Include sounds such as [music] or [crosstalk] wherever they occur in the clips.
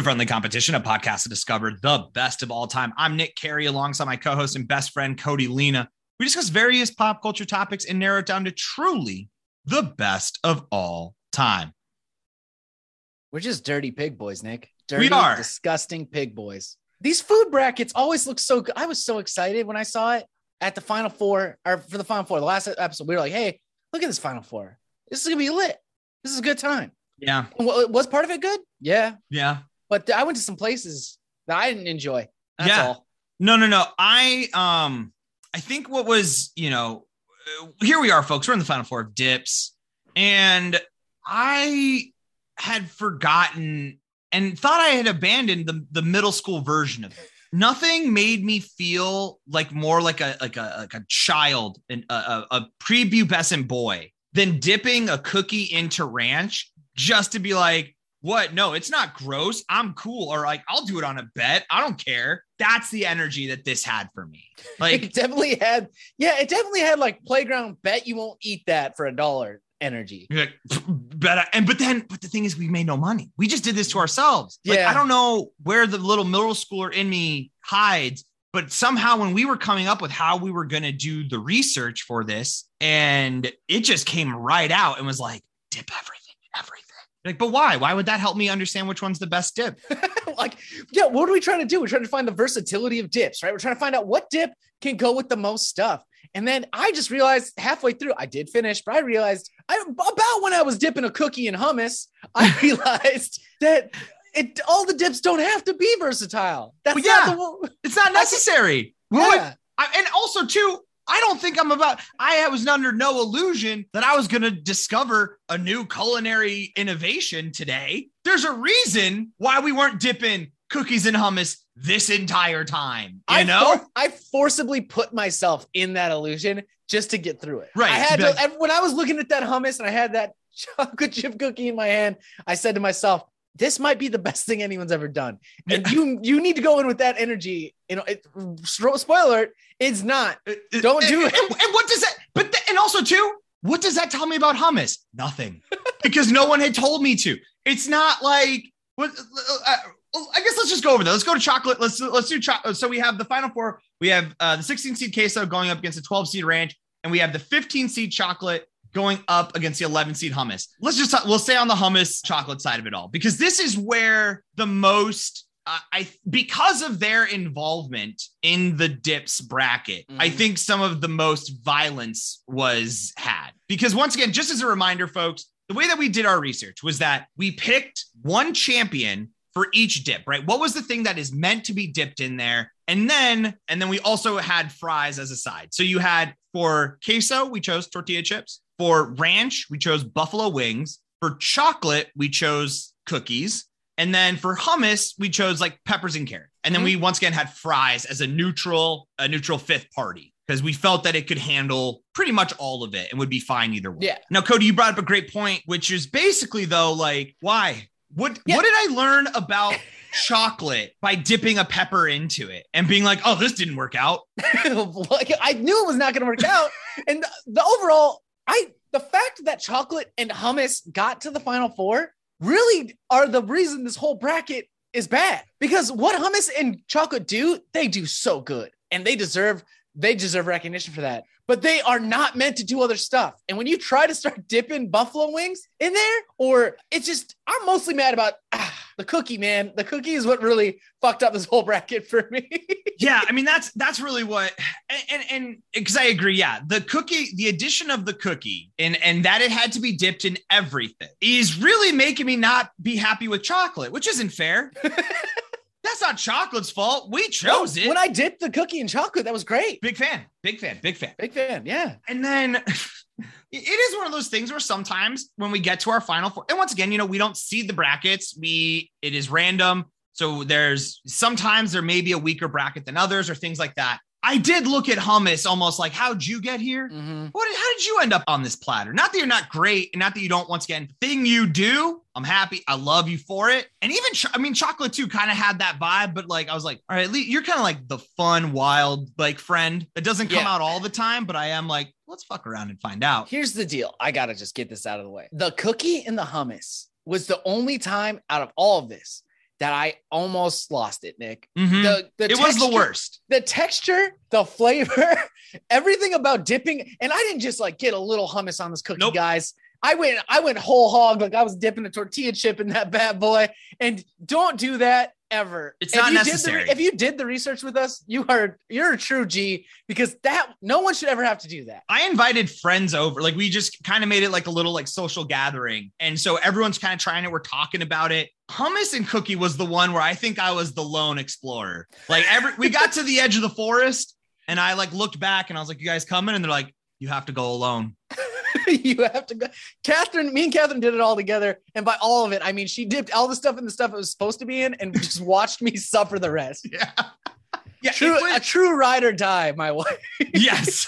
To Friendly Competition, a podcast to discover the best of all time. I'm Nick Carey alongside my co host and best friend, Cody Lena. We discuss various pop culture topics and narrow it down to truly the best of all time. We're just dirty pig boys, Nick. Dirty, We are. disgusting pig boys. These food brackets always look so good. I was so excited when I saw it at the final four or for the final four, the last episode. We were like, hey, look at this final four. This is gonna be lit. This is a good time. Yeah. Was part of it good? Yeah. Yeah. But I went to some places that I didn't enjoy. That's Yeah. all. No, no, no. I um I think what was, you know, uh, here we are, folks. We're in the final four of dips. And I had forgotten and thought I had abandoned the, the middle school version of it. Nothing made me feel like more like a like a like a child and a, a, a prepubescent boy than dipping a cookie into ranch just to be like, what? No, it's not gross. I'm cool. Or like, I'll do it on a bet. I don't care. That's the energy that this had for me. it Like, definitely had, yeah, it definitely had like playground bet you won't eat that for a dollar energy. like, [laughs] but I- and but then, but the thing is, we made no money. We just did this to ourselves. Like, Yeah. I don't know where the little middle schooler in me hides, but somehow when we were coming up with how we were going to do the research for this, and it just came right out and was like, dip everything, everything. Like, but why? Why would that help me understand which one's the best dip? [laughs] like, yeah, what are we trying to do? We're trying to find the versatility of dips, right? We're trying to find out what dip can go with the most stuff. And then I just realized halfway through, I did finish, but I realized I about when I was dipping a cookie in hummus, I [laughs] realized that it all the dips don't have to be versatile. That's Well, not yeah. the. It's not necessary. What Yeah. I, and also too i don't think i'm about i was under no illusion that i was going to discover a new culinary innovation today there's a reason why we weren't dipping cookies and hummus this entire time you I know for- I forcibly put myself in that illusion just to get through it. Right, I had to, when I was looking at that hummus and I had that [laughs] chocolate chip cookie in my hand, I said to myself, this might be the best thing anyone's ever done. And you you need to go in with that energy. You know, it, spoiler alert, it's not. Don't do it. and, and what does that but th- and also too what does that tell me about hummus nothing because no one had told me to it's not like what uh, I guess let's just go over that. Let's go to chocolate. Let's let's do chocolate. So we have the final four. We have uh, the 16 seed queso going up against the 12 seed ranch, and we have the 15 seed chocolate going up against the 11 seed hummus. Let's just we'll stay on the hummus chocolate side of it all because this is where the most uh, I because of their involvement in the dips bracket, I Mhm. think some of the most violence was had. Because once again, just as a reminder, folks, the way that we did our research was that we picked one champion for each dip, right? What was the thing that is meant to be dipped in there? And then, and then we also had fries as a side. So you had for queso, we chose tortilla chips. For ranch, we chose buffalo wings. For chocolate, we chose cookies. And then for hummus, we chose like peppers and carrot. And then mm-hmm. we once again had fries as a neutral, a neutral fifth party because we felt that it could handle pretty much all of it and would be fine either way. Yeah. Now, Cody, you brought up a great point, which is basically though, like, why? What Yeah. what did I learn about chocolate by dipping a pepper into it and being like, oh, this didn't work out? [laughs] like I knew it was not going to work out. And the, the overall, I the fact that chocolate and hummus got to the final four really are the reason this whole bracket is bad. Because what hummus and chocolate do, they do so good, and they deserve they deserve recognition for that. But they are not meant to do other stuff. And when you try to start [laughs] dipping buffalo wings in there, or it's just, I'm mostly mad about ah, the cookie, man. The cookie is what really fucked up this whole bracket for me. [laughs] yeah, I mean that's that's really what and and- because I agree, yeah, the cookie, the addition of the cookie and and that it had to be dipped in everything is really making me not be happy with chocolate, which isn't fair. [laughs] that's not chocolate's fault. We chose it. When I dipped the cookie in chocolate, that was great. big fan, big fan, big fan. Big fan. Yeah. And then it is one of those things where sometimes when we get to our final four, and once again, you know, we don't see the brackets. We it is random. So there's sometimes there may be a weaker bracket than others or things like that. I did look at hummus almost like, how'd you get here? Mm-hmm. What how did you end up on this platter? Not that you're not great, and not that you don't once again thing you do. I'm happy. I love you for it. And even I mean, chocolate too kind of had that vibe, but like I was like, all right, you're kind of like the fun, wild like friend that doesn't come Yeah. out all the time, but I am like, let's fuck around and find out. Here's the deal. I gotta just get this out of the way. The cookie and the hummus was the only time out of all of this that I almost lost it, Nick. Mhm. The, the it was the worst. The texture, the flavor, [laughs] everything about dipping. And I didn't just like get a little hummus on this cookie, Nope. guys. I went, I went whole hog, like I was dipping a tortilla chip in that bad boy. And don't do that ever. It's If not you did the necessary. if you did the research with us, you are you're a true G because that no one should ever have to do that. I invited friends over. Like we just kind of made it like a little like social gathering. And so everyone's kind of trying it. We're talking about it. Hummus and cookie was the one where I think I was the lone explorer. Like every we got to the edge of the forest and I like looked back and I was like, You guys coming? And they're like, You have to go alone. [laughs] you have to go. Catherine, me and Catherine did it all together. And by all of it, I mean, she dipped all the stuff in the stuff it was supposed to be in and just watched me [laughs] suffer the rest. Yeah. Yeah. True, was- a true ride or die, my wife. [laughs] yes.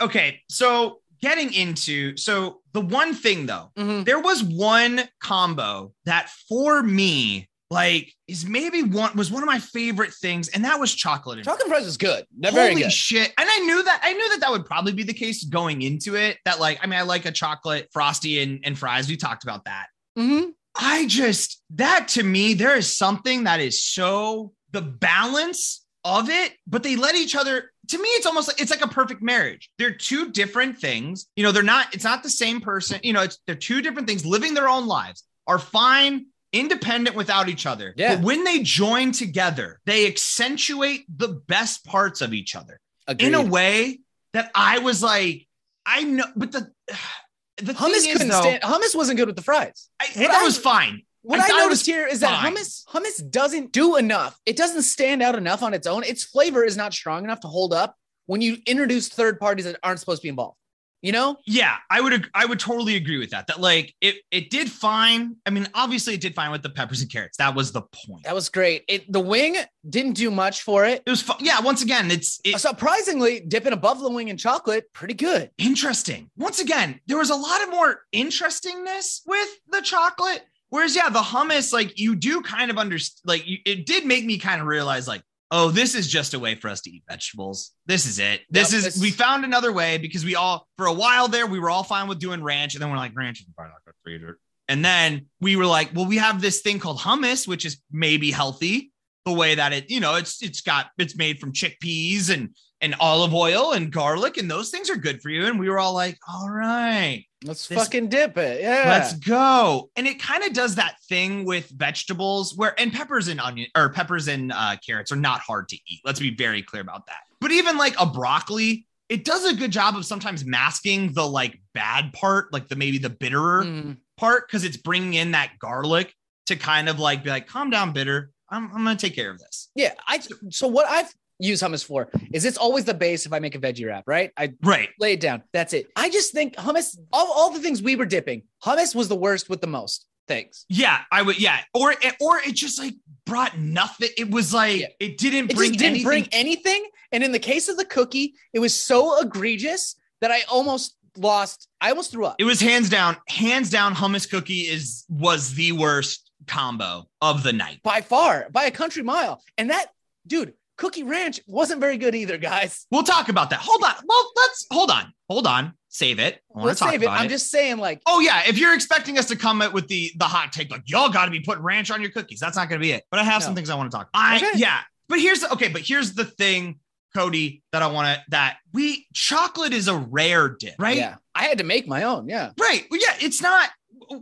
okay. So getting into so the one thing though, Mhm. there was one combo that for me like is maybe one was one of my favorite things and that was chocolate and Chocolate fries is good. They're Holy very good. shit and i knew that i knew that that would probably be the case going into it that like i mean i like a chocolate frosty and, and fries we talked about that Mhm. I just that to me, there is something that is so the balance of it, but they let each other. To me, it's almost like it's like a perfect marriage. They're two different things. You know, they're not. It's not the same person. You know, it's they're two different things living their own lives. Are fine, independent without each other. Yeah. But when they join together, they accentuate the best parts of each other Agreed. in a way that I was like, I know, but the [sighs] the hummus couldn't though, stand. Hummus wasn't good with the fries. I, that was fine. What I I, noticed here is that fine. hummus hummus doesn't do enough. It doesn't stand out enough on its own. Its flavor is not strong enough to hold up when you introduce third parties that aren't supposed to be involved. You know? Yeah, I would I would totally agree with that. That like it it did fine. I mean, obviously it did fine with the peppers and carrots. That was the point. That was great. It the wing didn't do much for it. It was fun. Yeah, once again, it's it, Surprisingly, dipping above the wing in chocolate, pretty good. interesting. Once again, there was a lot of more interestingness with the chocolate. Whereas, yeah, the hummus, like you do kind of understand, like you, it did make me kind of realize, like, oh, this is just a way for us to eat vegetables. This is it. This Yep, is, we found another way because we all, for a while there, we were all fine with doing ranch. And then we're like, ranch is probably not good for you. And then we were like, well, we have this thing called hummus, which is maybe healthy the way that it, you know, it's, it's got, it's made from chickpeas and, and olive oil and garlic, and those things are good for you. And we were all like, all right, Let's This- fucking dip it. Yeah. let's go. And it kind of does that thing with vegetables where, and peppers and onion or peppers and uh, carrots are not hard to eat. Let's be very clear about that. But even like a broccoli, it does a good job of sometimes masking the like bad part, like the maybe the bitterer Mm. part, because it's bringing in that garlic to kind of like be like, calm down, bitter. I'm, I'm going to take care of this. Yeah. I so what I've used hummus for is it's always the base if I make a veggie wrap, right? I Right. lay it down. That's it. I just think hummus, all, all the things we were dipping, hummus was the worst with the most things. Yeah, I would. Yeah, or it, or it just like brought nothing. It was like Yeah. it didn't It bring didn't anything. bring anything. And in the case of the cookie, it was so egregious that I almost lost. I almost threw up. it was hands down, hands down. Hummus cookie is was the worst combo of the night. by far, by a country mile. And that, dude, Cookie Ranch wasn't very good either, guys. We'll talk about that. Hold on. Well, let's hold on. Hold on. Save it. I want to talk save it. about I'm it. just saying, like, Oh yeah, if you're expecting us to come at with the the hot take, like y'all got to be putting ranch on your cookies, that's not going to be it. But I have some things I want to talk. I Okay. yeah, but here's the okay. But here's the thing, Cody, that I want to that we chocolate is a rare dip, right? yeah, I had to make my own. Yeah. Right. Well, yeah, it's not.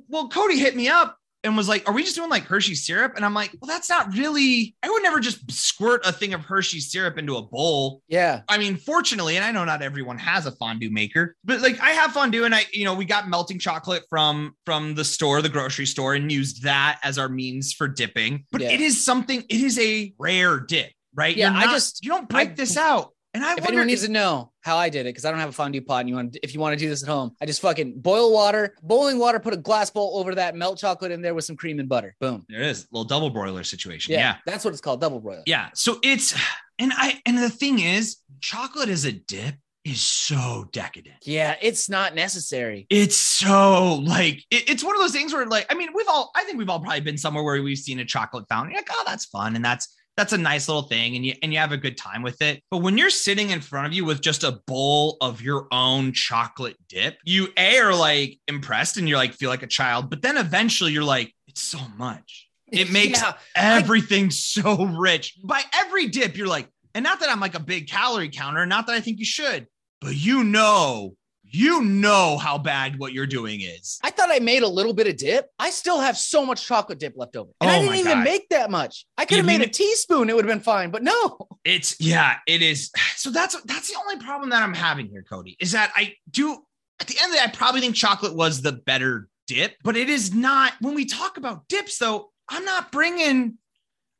Well, Cody hit me up and was like, Are we just doing like Hershey syrup? And I'm like, Well, that's not really, I would never just squirt a thing of Hershey syrup into a bowl. Yeah. I mean, fortunately, and I know not everyone has a fondue maker, but like I have fondue and I, you know, we got melting chocolate from from the store, the grocery store, and used that as our means for dipping. But Yeah. it is something, it is a rare dip, right? Yeah, You're I just- you don't break I- this out. And I If wonder anyone needs to know how I did it, because I don't have a fondue pot, and you want, if you want to do this at home, I just fucking boil water, boiling water, put a glass bowl over that, melt chocolate in there with some cream and butter. Boom. there it is, little double broiler situation. Yeah, yeah. that's what it's called, double broil. Yeah. So it's and I and the thing is, chocolate as a dip is so decadent. Yeah, it's not necessary. It's so like it- it's one of those things where like I mean we've all I think we've all probably been somewhere where we've seen a chocolate fountain. You're like, oh, that's fun, and that's that's a nice little thing, and you and you have a good time with it. But when you're sitting in front of you with just a bowl of your own chocolate dip, you a are like impressed and you're like feel like a child, but then eventually you're like, it's so much. It [laughs] makes Yeah, everything so rich. By every dip, you're like, and not that I'm like a big calorie counter, not that I think you should, but you know, you know how bad what you're doing is. I thought I made a little bit of dip. I still have so much chocolate dip left over. And Oh I didn't even God. make that much. I could have made a it- teaspoon. It would have been fine, but no. It's yeah, it is. [sighs] So that's that's the only problem that I'm having here, Cody, is that I do at the end of the day, I probably think chocolate was the better dip, but it is not. When we talk about dips, though, I'm not bringing.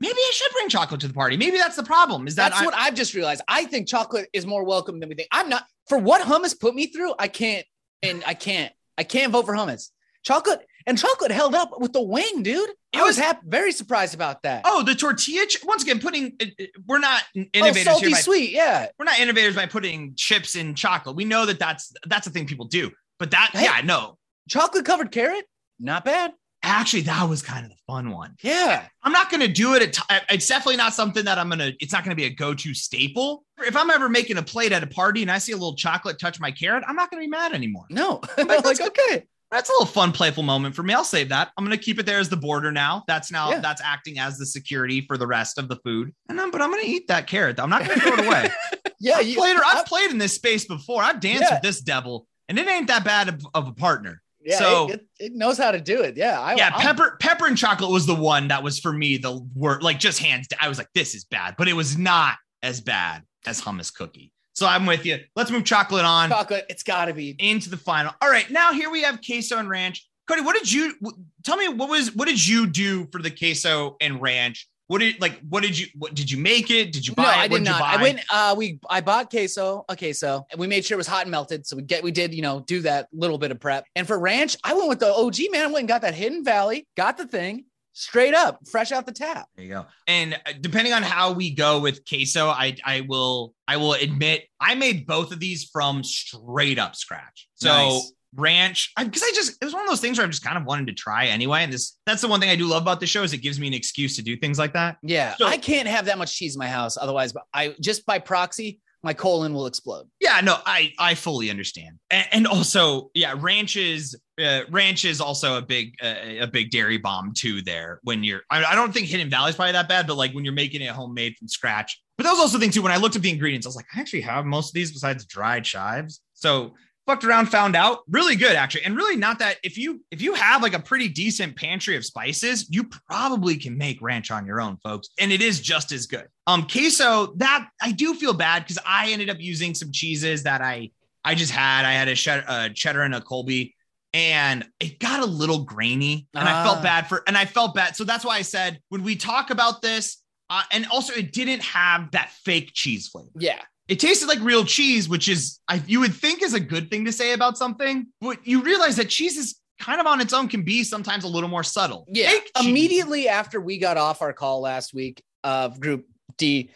Maybe I should bring chocolate to the party. Maybe that's the problem. Is that That's I, what I've just realized. I think chocolate is more welcome than we think. I'm not for what hummus put me through. I can't, and I can't, I can't vote for hummus. Chocolate and chocolate held up with the wing, dude. It I was was- hap- very surprised about that. Oh, the tortilla. Ch- once again, putting. it- it- We're not innovators. Oh, innovators salty here. By, sweet, yeah. we're not innovators by putting chips in chocolate. We know that that's that's a thing people do. But that, Hey. yeah, no. Chocolate covered carrot, not bad. Actually, that was kind of the fun one. Yeah, I'm not going to do it. At t- it's definitely not something that I'm going to, it's not going to be a go to staple. If I'm ever making a plate at a party and I see a little chocolate touch my carrot, I'm not going to be mad anymore. no, like, [laughs] like okay, That's a little fun, playful moment for me. I'll save that. I'm going to keep it there as the border now. That's now, Yeah. that's acting as the security for the rest of the food. And I'm, but I'm going to eat that carrot. I'm not going to throw it away. [laughs] yeah. I've, You, played, I've I- played in this space before. I've danced Yeah. with this devil and it ain't that bad of, of a partner. Yeah, so- it, it, it knows how to do it. Yeah, I, yeah, I'll- pepper, pepper and chocolate was the one that was for me the word, like just hands. down. I was like, this is bad, but it was not as bad as hummus cookie. So I'm with you. Let's move chocolate on chocolate. It's got to be. into the final. All right, now here we have queso and ranch. Cody, what did you tell me? What was what did you do for the queso and ranch? What did like? What did you? What did you make it? Did you buy No, it? I did you not. I went. Uh, we I bought queso, a queso, and we made sure it was hot and melted. So we get we did you know do that little bit of prep. And for ranch, I went with the OG man. I went and got that Hidden Valley, got the thing straight up, fresh out the tap. There you go. And uh, depending on how we go with queso, I I will I will admit I made both of these from straight up scratch. So Nice. Ranch, because I, just it was one of those things where I just kind of wanted to try anyway. And this that's the one thing I do love about the show is it gives me an excuse to do things like that. Yeah, So- I can't have that much cheese in my house. Otherwise, but I just by proxy, my colon will explode. Yeah, no, I I fully understand. And, and also, yeah, ranch is uh, ranch is also a big uh, a big dairy bomb too. There when you're, I, I don't think Hidden Valley is probably that bad, but like when you're making it homemade from scratch. But that was also the thing too. When I looked at the ingredients, I was like, I actually have most of these besides dried chives. So fucked around, found out really good actually, and really not that. If you if you have like a pretty decent pantry of spices, you probably can make ranch on your own, folks, and it is just as good. Um, queso that I do feel bad because I ended up using some cheeses that I I just had. I had a cheddar, uh, cheddar and a Colby, and it got a little grainy, and I Ah. felt bad for. And I felt bad, so that's why I said when we talk about this. Uh, and also, it didn't have that fake cheese flavor. Yeah, It tasted like real cheese, which is I, you would think is a good thing to say about something, but you realize that cheese is kind of on its own can be sometimes a little more subtle. yeah. Immediately after we got off our call last week of Group D,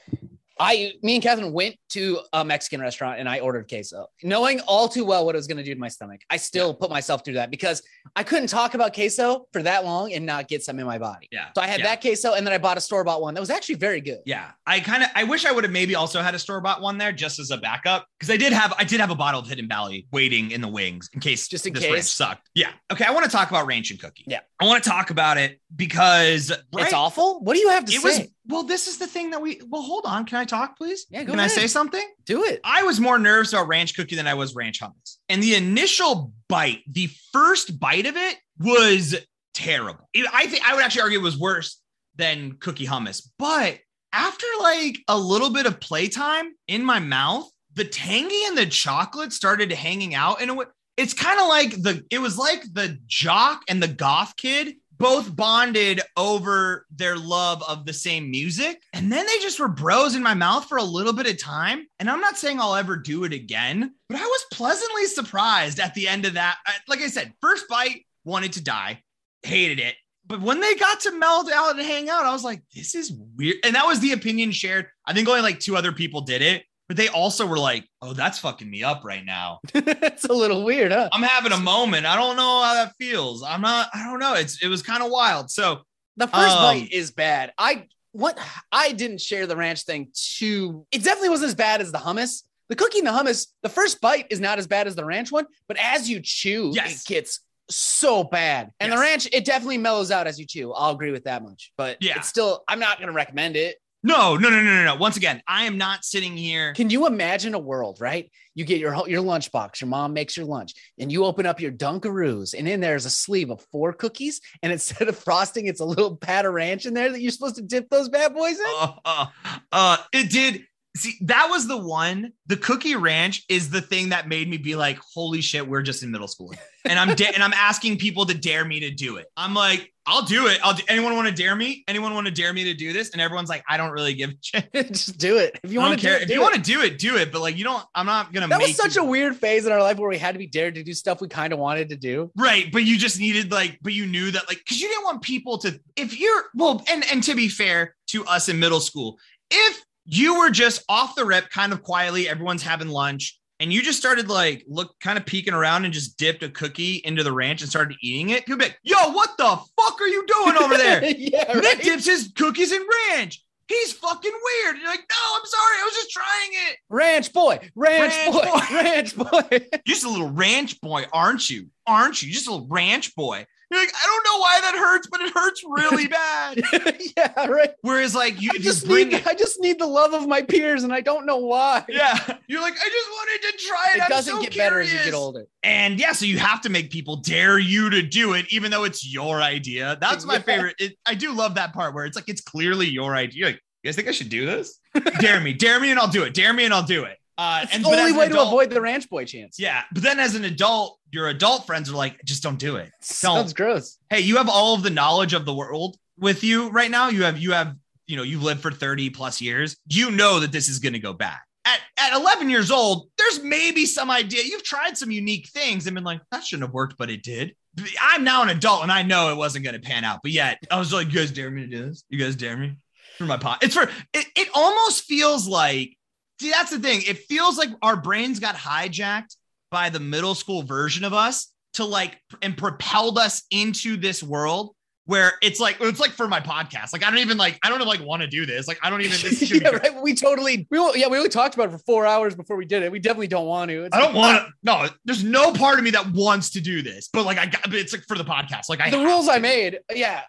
I, me and Catherine went to a Mexican restaurant and I ordered queso, knowing all too well what it was going to do to my stomach. I still put myself through that because I couldn't talk about queso for that long and not get some in my body. Yeah. So I had yeah. that queso and then I bought a store bought one that was actually very good. Yeah, I kind of I wish I would have maybe also had a store bought one there just as a backup because I did have I did have a bottle of Hidden Valley waiting in the wings in case Just in this case. ranch sucked. Yeah. Okay, I want to talk about ranch and cookie. Yeah. I want to talk about it because It's awful. What do you have to it say? was well. This is the thing that we well. Hold on, can I talk, please? Yeah, go Can I say something? do it. I was more nervous about ranch cookie than I was ranch hummus. And the initial bite, the first bite of it was terrible. I think I would actually argue it was worse than cookie hummus. But after like a little bit of playtime in my mouth, the tangy and the chocolate started hanging out in a way. It's kind of like the it was like the jock and the goth kid both bonded over their love of the same music. And then they just were bros in my mouth for a little bit of time. And I'm not saying I'll ever do it again, but I was pleasantly surprised at the end of that. Uh, like I said, first bite, wanted to die, hated it. But when they got to meld out and hang out, I was like, this is weird. And that was the opinion shared. I think only like two other people did it, but they also were like, oh, that's fucking me up right now. [laughs] it's a little weird, huh? I'm having a moment. I don't know how that feels. I'm not, I don't know. It's, it was kind of wild. So The first Um, bite is bad. I what I didn't share the ranch thing too. It definitely wasn't as bad as the hummus. The cookie and the hummus, the first bite is not as bad as the ranch one, but as you chew, Yes. it gets so bad. And the ranch, it definitely mellows out as you chew. I'll agree with that much. But Yeah. it's still, I'm not going to recommend it. No, no, no, no, no, no. Once again, I am not sitting here. Can you imagine a world, right? You get your your lunchbox, your mom makes your lunch, and you open up your Dunkaroos, and in there's a sleeve of four cookies, and instead of frosting, it's a little pat of ranch in there that you're supposed to dip those bad boys in. uh, uh, uh, it did. See, that was the one. The cookie ranch is the thing that made me be like, "Holy shit, we're just in middle school," and I'm da- and I'm asking people to dare me to do it. I'm like, "I'll do it. I'll do- anyone want to dare me? Anyone want to dare me to do this?" And everyone's like, "I don't really give a [laughs] shit. Just do it if you want to care. do it. if do you want to do it, do it. But like, you don't. I'm not gonna That was such you- a weird phase in our life where we had to be dared to do stuff we kind of wanted to do. Right, but you just needed like, but you knew that like, because you didn't want people to. If you're well, and and to be fair to us in middle school, if you were just off the rip, kind of quietly, everyone's having lunch, and you just started like look kind of peeking around and just dipped a cookie into the ranch and started eating it, you'd be like, "Yo, what the fuck are you doing over there?" [laughs] yeah, Nick right? dips his cookies in ranch. He's fucking weird. And you're like, no, I'm sorry, I was just trying it. Ranch boy, ranch, Ranch boy, boy. [laughs] ranch boy. You're just a little ranch boy, aren't you? Aren't you? Just a little ranch boy. You're like, I don't know why that hurts, but it hurts really [laughs] bad. [laughs] yeah, right. Whereas, like, you I just bring need, it, I just need the love of my peers, and I don't know why. yeah, you're like, I just wanted to try it. It I'm doesn't so get better as you get older. And yeah, so you have to make people dare you to do it, even though it's your idea. That's my Yeah. favorite. It, I do love that part where it's like it's clearly your idea. You're like, you guys think I should do this? [laughs] dare me, dare me, and I'll do it. Dare me, and I'll do it. Uh, It's and the only way to avoid the ranch boy chance. Yeah, but then as an adult, your adult friends are like, just don't do it. sounds gross. Hey, you have all of the knowledge of the world with you right now. You have, you have, you know, you've lived for 30 plus years. You know that this is going to go bad. At, at 11 years old, there's maybe some idea. You've tried some unique things and been like, that shouldn't have worked, but it did. I'm now an adult and I know it wasn't going to pan out. But yet, I was like, you guys dare me to do this? You guys dare me? For my pot. It's for, it, it almost feels like, see, that's the thing. It feels like our brains got hijacked by the middle school version of us to like and propelled us into this world where it's like it's like for my podcast. Like I don't even like I don't even like want to do this. Like I don't even. This [laughs] yeah, be, right. We totally, we yeah, we only talked about it for four hours before we did it. We definitely don't want to. It's I don't want to. No, there's no part of me that wants to do this. But like I got. But it's like for the podcast. Like I the rules I made. Yeah.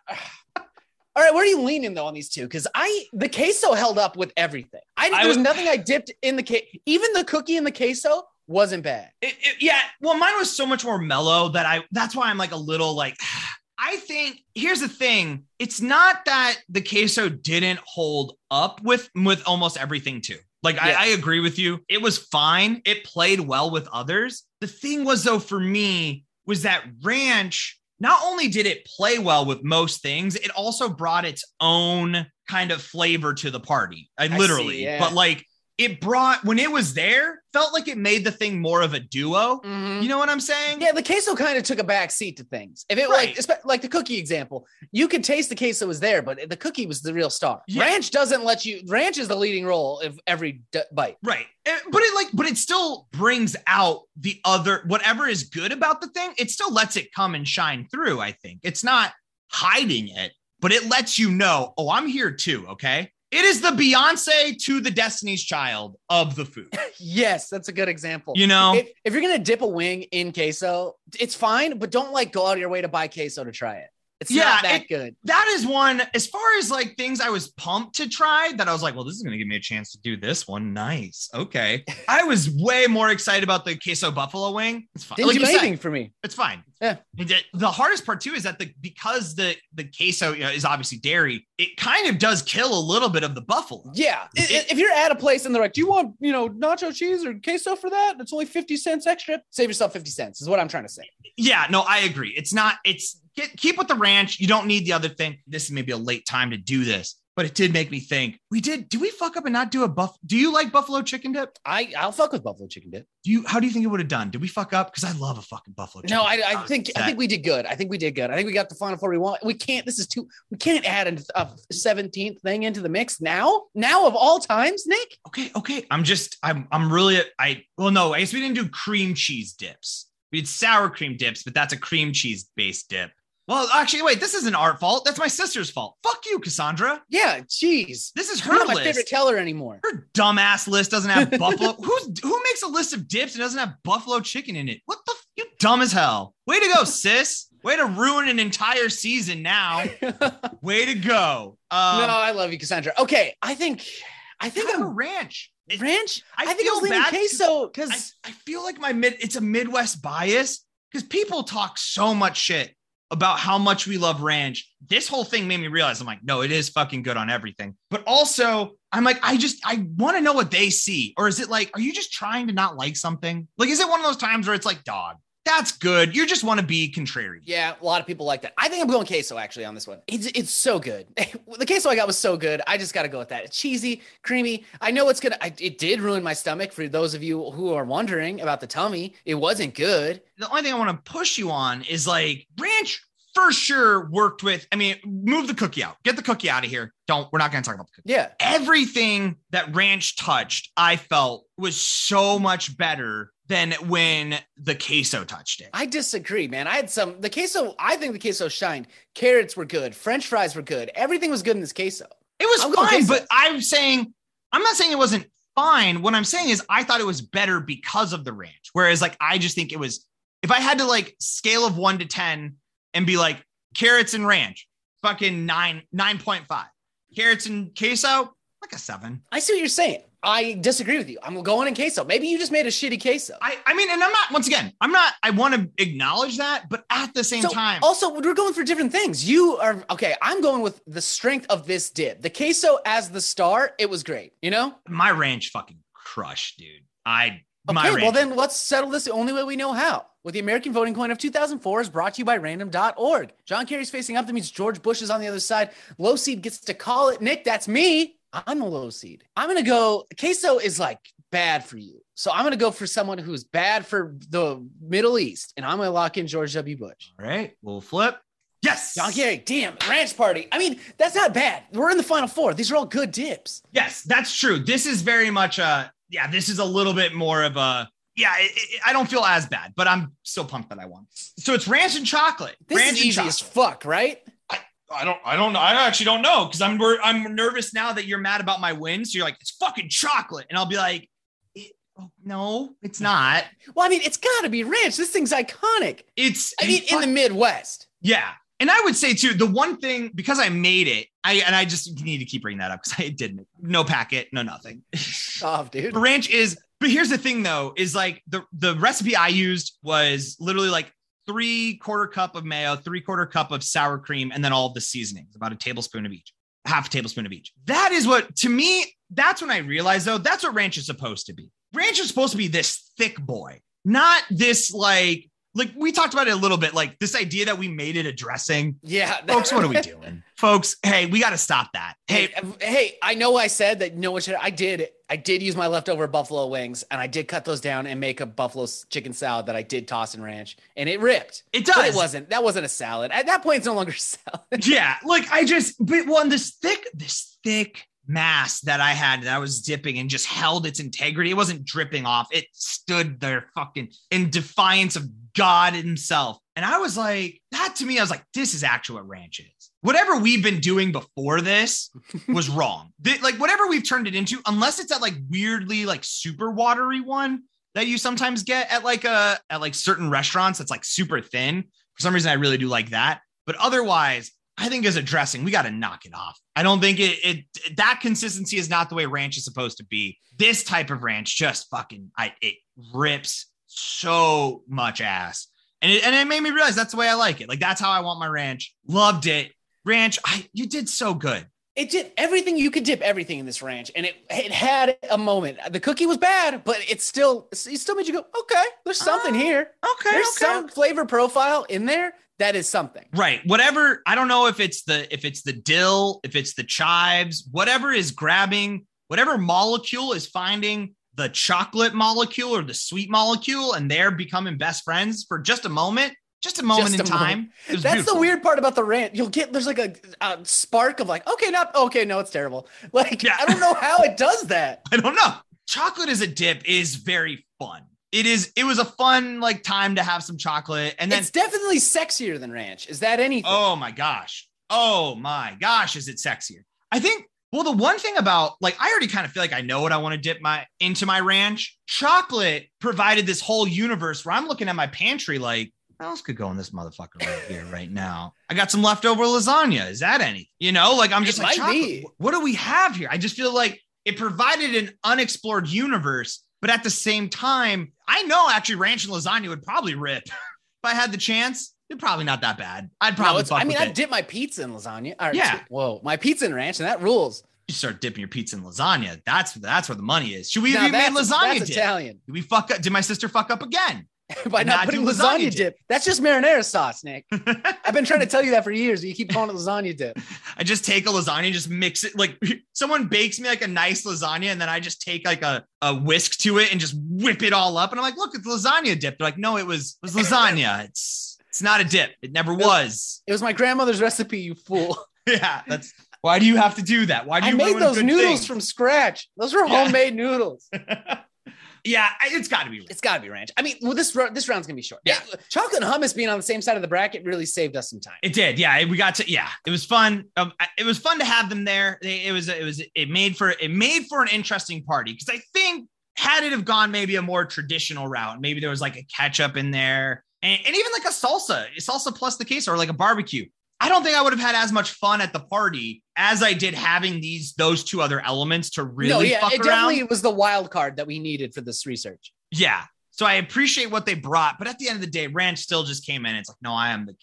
All right, where are you leaning though on these two? Because I the queso held up with everything. I, I there was nothing I dipped in the case. Even the cookie in the queso wasn't bad. It- it- yeah. Well, mine was so much more mellow that I. That's why I'm like a little like. [sighs] I think here's the thing. It's not that the queso didn't hold up with with almost everything too. Like. I, I agree with you. It was fine. It played well with others. The thing was though for me was that ranch. Not only did it play well with most things, it also brought its own kind of flavor to the party. I, I literally, see, yeah. but like it brought when it was there, felt like it made the thing more of a duo. You know what I'm saying? Yeah, the queso kind of took a back seat to things. If it Right. like like the cookie example, you could taste the queso was there, but the cookie was the real star. Yeah. Ranch doesn't let you. Ranch is the leading role of every d- bite. Right. Eh, But it like, but it still brings out the other, whatever is good about the thing, it still lets it come and shine through. I think it's not hiding it, but it lets you know, oh, I'm here too. Okay. It is the Beyonce to the Destiny's Child of the food. [laughs] Yes, that's a good example. You know? if, if you're gonna dip a wing in queso, it's fine, but don't like go out of your way to buy queso to try it. It's Yeah, not that it- good. that is one as far as like things I was pumped to try that I was like, well, this is gonna give me a chance to do this one. Nice. Okay. [laughs] I was way more excited about the queso buffalo wing. It's fine. Didn't Like do you said, for me. It's fine. Yeah. The, hardest part too is that the because the the queso you know, is obviously dairy, it kind of does kill a little bit of the buffalo. Yeah, I- It- if you're at a place and they're like, "Do you want you know nacho cheese or queso for that?" It's only fifty cents extra. Save yourself fifty cents. Is what I'm trying to say. Yeah, no, I agree. It's not. It's get, keep with the ranch. You don't need the other thing. This is maybe a late time to do this, but it did make me think. We did. Do we fuck up and not do a buff? Do you like buffalo chicken dip? I I'll fuck with buffalo chicken dip. Do you? How do you think it would have done? Did we fuck up? Because I love a fucking buffalo. No, I. I think I think we did good. I think we did good. I think we got the final four we want. We can't. This is too. We can't add a seventeenth thing into the mix now. Now of all times, Nick. Okay, okay. I'm just I'm I'm really I well no, I guess we didn't do cream cheese dips. We did sour cream dips, but that's a cream cheese based dip. Well, actually, wait, this isn't our fault. That's my sister's fault. Fuck you, Cassandra. Yeah, jeez. This is her not my list. favorite teller anymore. her dumbass list doesn't have [laughs] buffalo. Who's who makes a list of dips and doesn't have buffalo chicken in it? What the You dumb as hell. Way to go, [laughs] sis. Way to ruin an entire season now. [laughs] Way to go. Um, no, I love you, Cassandra. Okay, I think I think I'm a I'm ranch. It- ranch. I I, think I feel bad queso I, because I feel like my mid it's a Midwest bias because people talk so much shit about how much we love ranch. This whole thing made me realize I'm like, no, it is fucking good on everything. But also, I'm like, I just I want to know what they see. Or is it like, are you just trying to not like something? Like, is it one of those times where it's like, dog, that's good. You just want to be contrary. yeah, a lot of people like that. I think I'm going queso actually on this one. It's it's so good. [laughs] the queso I got was so good. I just got to go with that. It's cheesy, creamy. I know it's gonna. I, it did ruin my stomach. For those of you who are wondering about the tummy, it wasn't good. the only thing I want to push you on is like ranch for sure worked with. I mean, move the cookie out, get the cookie out of here. Don't, we're not going to talk about the cookie. Yeah, Everything that ranch touched, I felt was so much better than when the queso touched it. I disagree, man. I had some the queso. I think the queso shined. Carrots were good. French fries were good. Everything was good in this queso. It was going fine, but I'm saying, I'm not saying it wasn't fine. What I'm saying is, I thought it was better because of the ranch. Whereas, like, I just think it was, if I had to like scale of one to 10 and be like carrots and ranch, fucking nine, 9.5. Carrots and queso, like a seven. I see what you're saying. I disagree with you. I'm going in queso. Maybe you just made a shitty queso. I, I mean, and I'm not, once again, I'm not, I want to acknowledge that, but at the same So, time, Also, we're going for different things. You are okay. I'm going with the strength of this dip. The queso as the star, it was great. You know. my ranch fucking crushed, dude. I, my Okay, well then let's settle this the only way we know how. With the American voting coin of 2004 is brought to you by random.org. John Kerry's facing up. That means George Bush is on the other side. Low seed gets to call it. Nick, that's me. I'm a low seed. I'm going to go. Queso is like bad for you. So I'm going to go for someone who's bad for the Middle East. And I'm going to lock in George W. Bush. All right, we'll flip. Yes. John Kerry, damn, ranch party. I mean, that's not bad. We're in the final four. These are all good dips. Yes, that's true. This is very much a yeah. This is a little bit more of a yeah. It, it- I don't feel as bad, but I'm still pumped that I won. So it's ranch and chocolate. This ranch is and easy as chocolate. fuck, right? I don't. I don't know. I actually don't know because I'm I'm nervous now that you're mad about my win. So you're like it's fucking chocolate, and I'll be like, it, oh, no, it's not. Well, I mean, it's got to be ranch. This thing's iconic. It's I mean, in the Midwest. Yeah. And I would say too, the one thing because I made it, I and I just need to keep bringing that up because I did make no packet, no nothing. [laughs] Oh, dude. The ranch is, but here's the thing though, is like the the recipe I used was literally like three quarter cup of mayo, three quarter cup of sour cream, and then all the seasonings, about a tablespoon of each, half a tablespoon of each. That is what to me, that's when I realized though, that's what ranch is supposed to be. Ranch is supposed to be this thick boy, not this like like we talked about it a little bit, like this idea that we made it a dressing. Yeah. [laughs] Folks, what are we doing? Folks, hey, we got to stop that. Hey, Hey, uh, hey, I know I said that no one should. I did. I did use my leftover buffalo wings and I did cut those down and make a buffalo chicken salad that I did toss in ranch and it ripped. it But does. it wasn't. That wasn't a salad. At that point, it's no longer [laughs] salad. yeah like i just but one this thick this thick mass that i had that i was dipping and just held its integrity. It wasn't dripping off. It stood there fucking in defiance of god himself. And i was like that to me i was like this is actually what ranch is. Whatever we've been doing before this [laughs] was wrong. Like whatever we've turned it into unless it's that like weirdly like super watery one that you sometimes get at like a at like certain restaurants that's like super thin. For some reason i really do like that. But otherwise I think as a dressing, we got to knock it off. I don't think it, it that consistency is not the way ranch is supposed to be. This type of ranch just fucking I it rips so much ass. And it, and it made me realize that's the way I like it. Like that's how I want my ranch. Loved it. Ranch, I you did so good. It did everything you could dip everything in this ranch, and it it had a moment. The cookie was bad, but it still it still made you go, okay, there's something Ah, here. Okay. There's okay. some flavor profile in there that is something. Right. Whatever. I don't know if it's the if it's the dill, if it's the chives, whatever is grabbing, whatever molecule is finding the chocolate molecule or the sweet molecule, and they're becoming best friends for just a moment, just a moment Just in a moment. time. Was That's beautiful. the weird part about the rant. You'll get there's like a, a spark of like, okay, not okay, no, it's terrible. Like Yeah. I don't know how it does that. [laughs] I don't know. Chocolate as a dip is very fun. It is. It was a fun like time to have some chocolate, and then it's definitely sexier than ranch. Is that anything? Oh my gosh. Oh my gosh, is it sexier? I think Well, the one thing about like I already kind of feel like I know what I want to dip my into my ranch. Chocolate provided this whole universe where I'm looking at my pantry like what else could go in this motherfucker right here right now? I got some leftover lasagna. Is that any? You know, like I'm just It like chocolate, what do we have here? I just feel like it provided an unexplored universe, but at the same time, I know actually ranch and lasagna would probably rip [laughs] if I had the chance. They're probably not that bad. I'd probably. fuck I mean, I it. dip my pizza in lasagna. Or, Yeah. Whoa, my pizza in ranch, and that rules. you start dipping your pizza in lasagna. That's that's where the money is. Should we Now have even made lasagna that's dip? Italian. Did we fuck up? Did my sister fuck up again? [laughs] By Not not putting lasagna, lasagna dip. dip. That's just marinara sauce, Nick. I've been trying to tell you that for years. but You keep calling it lasagna dip. [laughs] I just take a lasagna, and just mix it. Like [laughs] someone bakes me like a nice lasagna, and then I just take like a, a whisk to it and just whip it all up. And I'm like, look, it's lasagna dip. They're like, no, it was it was lasagna. It's it's not a dip. It never was. It was my grandmother's recipe, you fool. Yeah, that's why do you have to do that? Why do I you made those noodles things? from scratch. Those were Yeah. homemade noodles. Yeah, it's got to be. Ranch. It's got to be ranch. I mean, well, this this round's gonna be short. Yeah. chocolate and hummus being on the same side of the bracket really saved us some time. It did, yeah. We got to, yeah. It was fun. Um, it was fun to have them there. It was, it was, it made for, it made for an interesting party because I think had it have gone maybe a more traditional route, maybe there was like a ketchup in there, and, and even like a salsa, salsa plus the queso, or like a barbecue. I don't think I would have had as much fun at the party as I did having these those two other elements to really no, yeah, fuck it around. definitely was the wild card that we needed for this research. Yeah. So I appreciate what they brought, but at the end of the day, Ranch still just came in. It's like, no, I am the.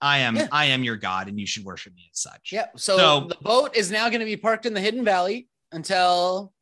I am, Yeah. I am your god, and you should worship me as such. Yeah. So, So- the boat is now going to be parked in the Hidden Valley until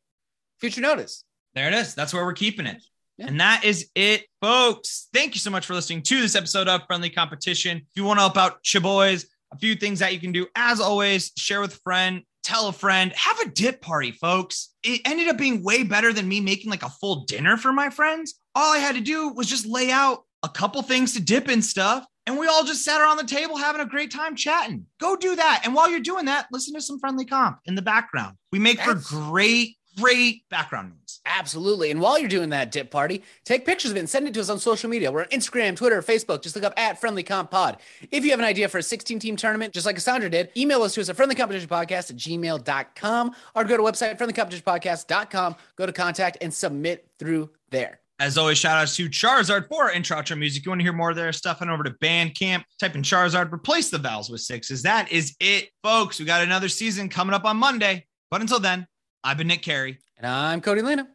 future notice. There it is. That's where we're keeping it. Yeah. And that is it, folks. Thank you so much for listening to this episode of Friendly Competition. If you want to help out Chaboys, a few things that you can do. As always, share with a friend, tell a friend, have a dip party, folks. It ended up being way better than me making like a full dinner for my friends. All I had to do was just lay out a couple things to dip in stuff. And we all just sat around the table having a great time chatting. Go do that. And while you're doing that, listen to some friendly comp in the background. We make for great, great background noise. Absolutely. And while you're doing that dip party, take pictures of it and send it to us on social media. We're on Instagram, Twitter, Facebook. Just look up at Friendly Comp Pod. If you have an idea for a 16 team tournament, just like Cassandra did, email us to us at friendlycompetitionpodcast at gmail.com or go to website friendlycompetitionpodcast.com, go to contact and submit through there. As always, shout outs to Charizard for our intro outro music. You want to hear more of their stuff? Head over to Bandcamp, type in Charizard, replace the vowels with sixes. That is it, folks. We got another season coming up on Monday. But until then, I've been Nick Carey. And I'm Cody Lena.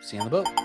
See you on the boat.